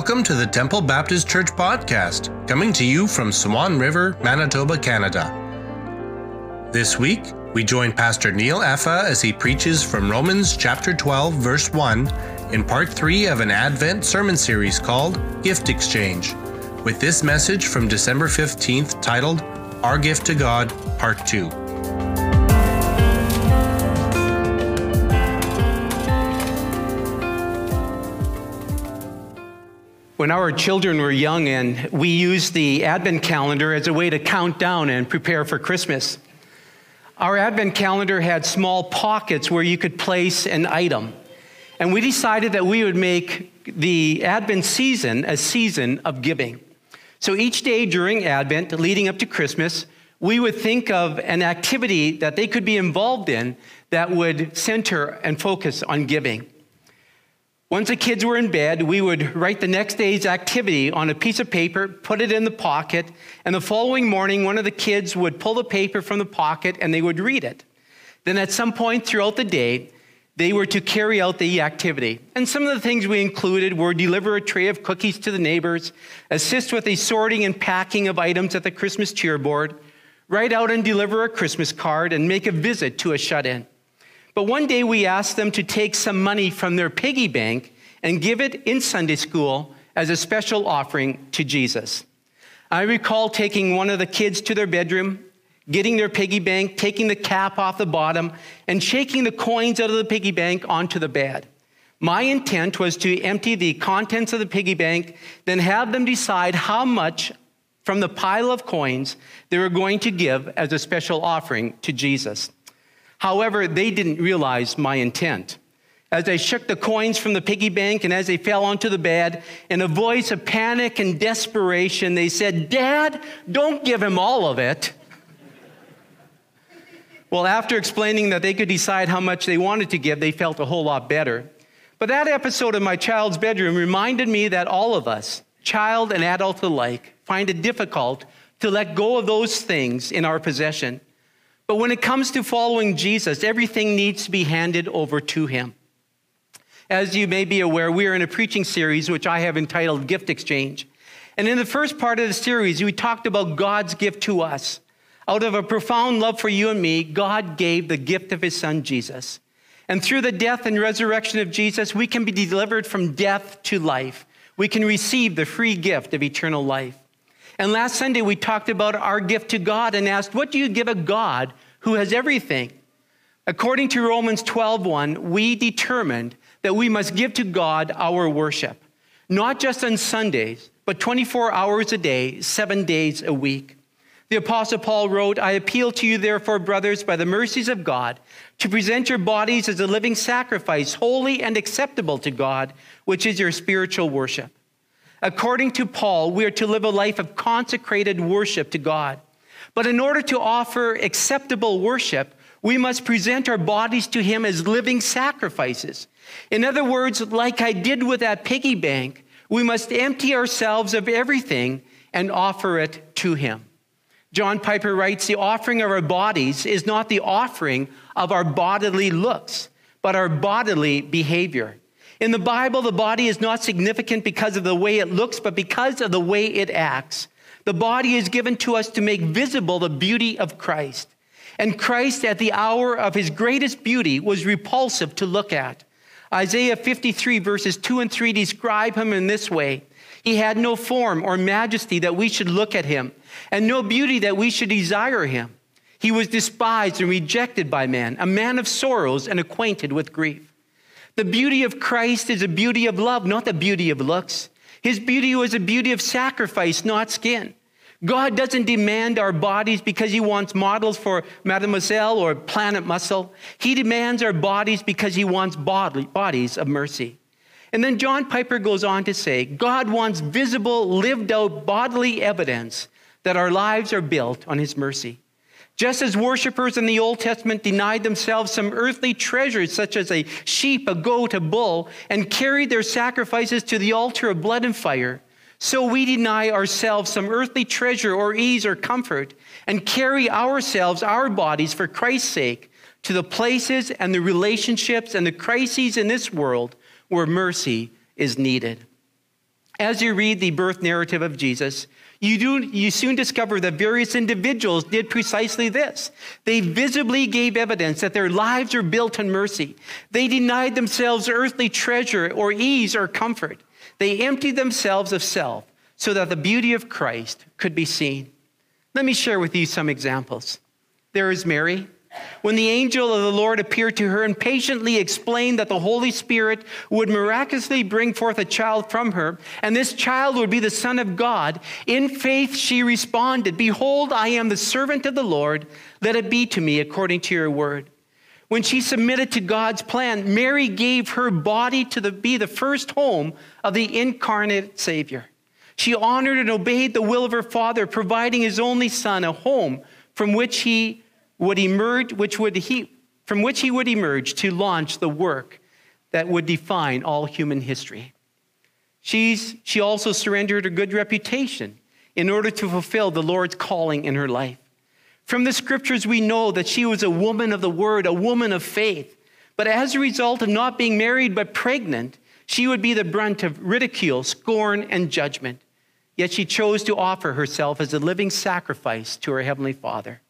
Welcome to the Temple Baptist Church podcast, coming to you from Swan River, Manitoba, Canada. This week, we join Pastor Neil Effa as he preaches from Romans chapter 12, verse 1, in part 3 of an Advent sermon series called Gift Exchange, with this message from December 15th titled Our Gift to God, Part 2. When our children were young and we used the Advent calendar as a way to count down and prepare for Christmas, our Advent calendar had small pockets where you could place an item. And we decided that we would make the Advent season a season of giving. So each day during Advent, leading up to Christmas, we would think of an activity that they could be involved in that would center and focus on giving. Once the kids were in bed, we would write the next day's activity on a piece of paper, put it in the pocket, and the following morning, one of the kids would pull the paper from the pocket and they would read it. Then, at some point throughout the day, they were to carry out the activity. And some of the things we included were deliver a tray of cookies to the neighbors, assist with the sorting and packing of items at the Christmas cheer board, write out and deliver a Christmas card, and make a visit to a shut in. But one day we asked them to take some money from their piggy bank and give it in Sunday school as a special offering to Jesus. I recall taking one of the kids to their bedroom, getting their piggy bank, taking the cap off the bottom, and shaking the coins out of the piggy bank onto the bed. My intent was to empty the contents of the piggy bank, then have them decide how much from the pile of coins they were going to give as a special offering to Jesus. However, they didn't realize my intent. As I shook the coins from the piggy bank and as they fell onto the bed, in a voice of panic and desperation, they said, Dad, don't give him all of it. well, after explaining that they could decide how much they wanted to give, they felt a whole lot better. But that episode in my child's bedroom reminded me that all of us, child and adult alike, find it difficult to let go of those things in our possession. But when it comes to following Jesus, everything needs to be handed over to him. As you may be aware, we are in a preaching series which I have entitled Gift Exchange. And in the first part of the series, we talked about God's gift to us. Out of a profound love for you and me, God gave the gift of his son, Jesus. And through the death and resurrection of Jesus, we can be delivered from death to life. We can receive the free gift of eternal life. And last Sunday, we talked about our gift to God and asked, What do you give a God who has everything? According to Romans 12:1, we determined that we must give to God our worship, not just on Sundays, but 24 hours a day, seven days a week. The Apostle Paul wrote, I appeal to you, therefore, brothers, by the mercies of God, to present your bodies as a living sacrifice, holy and acceptable to God, which is your spiritual worship. According to Paul, we are to live a life of consecrated worship to God. But in order to offer acceptable worship, we must present our bodies to Him as living sacrifices. In other words, like I did with that piggy bank, we must empty ourselves of everything and offer it to Him. John Piper writes The offering of our bodies is not the offering of our bodily looks, but our bodily behavior. In the Bible, the body is not significant because of the way it looks, but because of the way it acts. The body is given to us to make visible the beauty of Christ. And Christ, at the hour of his greatest beauty, was repulsive to look at. Isaiah 53, verses 2 and 3 describe him in this way He had no form or majesty that we should look at him, and no beauty that we should desire him. He was despised and rejected by men, a man of sorrows and acquainted with grief. The beauty of Christ is a beauty of love, not the beauty of looks. His beauty was a beauty of sacrifice, not skin. God doesn't demand our bodies because he wants models for Mademoiselle or Planet Muscle. He demands our bodies because he wants bodily, bodies of mercy. And then John Piper goes on to say God wants visible, lived out bodily evidence that our lives are built on his mercy. Just as worshippers in the Old Testament denied themselves some earthly treasures, such as a sheep, a goat, a bull, and carried their sacrifices to the altar of blood and fire, so we deny ourselves some earthly treasure or ease or comfort and carry ourselves, our bodies, for Christ's sake, to the places and the relationships and the crises in this world where mercy is needed. As you read the birth narrative of Jesus, you, do, you soon discover that various individuals did precisely this. They visibly gave evidence that their lives are built on mercy. They denied themselves earthly treasure or ease or comfort. They emptied themselves of self so that the beauty of Christ could be seen. Let me share with you some examples. There is Mary. When the angel of the Lord appeared to her and patiently explained that the Holy Spirit would miraculously bring forth a child from her, and this child would be the Son of God, in faith she responded, Behold, I am the servant of the Lord. Let it be to me according to your word. When she submitted to God's plan, Mary gave her body to the, be the first home of the incarnate Savior. She honored and obeyed the will of her Father, providing his only Son a home from which he would emerge, which would he, from which he would emerge to launch the work that would define all human history. She's, she also surrendered her good reputation in order to fulfill the Lord's calling in her life. From the scriptures, we know that she was a woman of the word, a woman of faith. But as a result of not being married but pregnant, she would be the brunt of ridicule, scorn, and judgment. Yet she chose to offer herself as a living sacrifice to her Heavenly Father.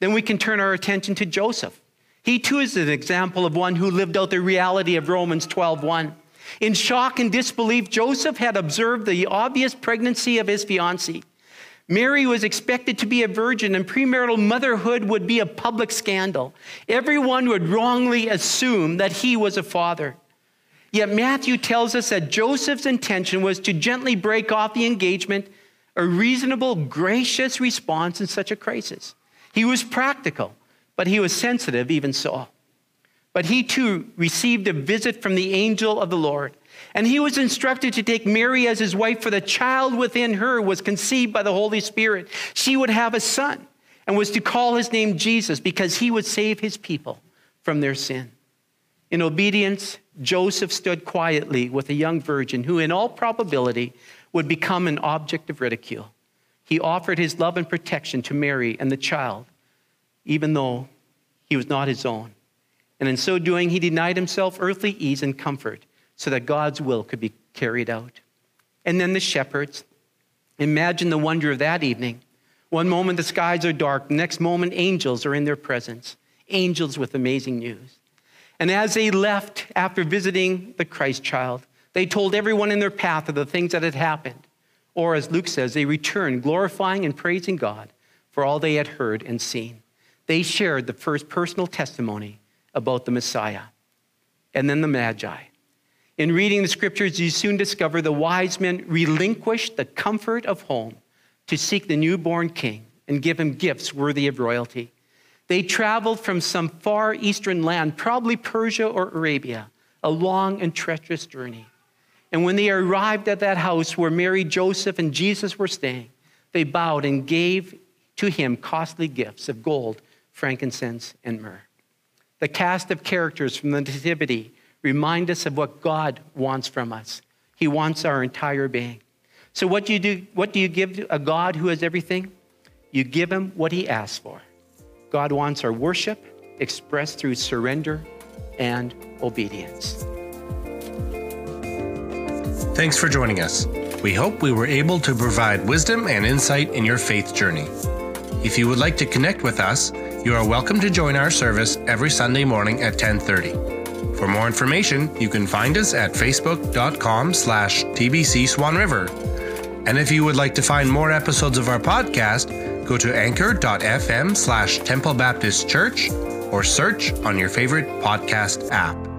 Then we can turn our attention to Joseph. He too is an example of one who lived out the reality of Romans 12:1. In shock and disbelief, Joseph had observed the obvious pregnancy of his fiancée. Mary was expected to be a virgin, and premarital motherhood would be a public scandal. Everyone would wrongly assume that he was a father. Yet Matthew tells us that Joseph's intention was to gently break off the engagement, a reasonable, gracious response in such a crisis. He was practical, but he was sensitive even so. But he too received a visit from the angel of the Lord. And he was instructed to take Mary as his wife, for the child within her was conceived by the Holy Spirit. She would have a son and was to call his name Jesus because he would save his people from their sin. In obedience, Joseph stood quietly with a young virgin who, in all probability, would become an object of ridicule. He offered his love and protection to Mary and the child, even though he was not his own. And in so doing, he denied himself earthly ease and comfort so that God's will could be carried out. And then the shepherds. Imagine the wonder of that evening. One moment the skies are dark, the next moment angels are in their presence, angels with amazing news. And as they left after visiting the Christ child, they told everyone in their path of the things that had happened. Or, as Luke says, they returned glorifying and praising God for all they had heard and seen. They shared the first personal testimony about the Messiah. And then the Magi. In reading the scriptures, you soon discover the wise men relinquished the comfort of home to seek the newborn king and give him gifts worthy of royalty. They traveled from some far eastern land, probably Persia or Arabia, a long and treacherous journey. And when they arrived at that house where Mary, Joseph, and Jesus were staying, they bowed and gave to him costly gifts of gold, frankincense, and myrrh. The cast of characters from the Nativity remind us of what God wants from us. He wants our entire being. So, what do you do? What do you give a God who has everything? You give him what he asks for. God wants our worship expressed through surrender and obedience. Thanks for joining us. We hope we were able to provide wisdom and insight in your faith journey. If you would like to connect with us, you are welcome to join our service every Sunday morning at 1030. For more information, you can find us at facebook.com slash tbc Swan River. And if you would like to find more episodes of our podcast, go to anchor.fm slash Temple Baptist Church or search on your favorite podcast app.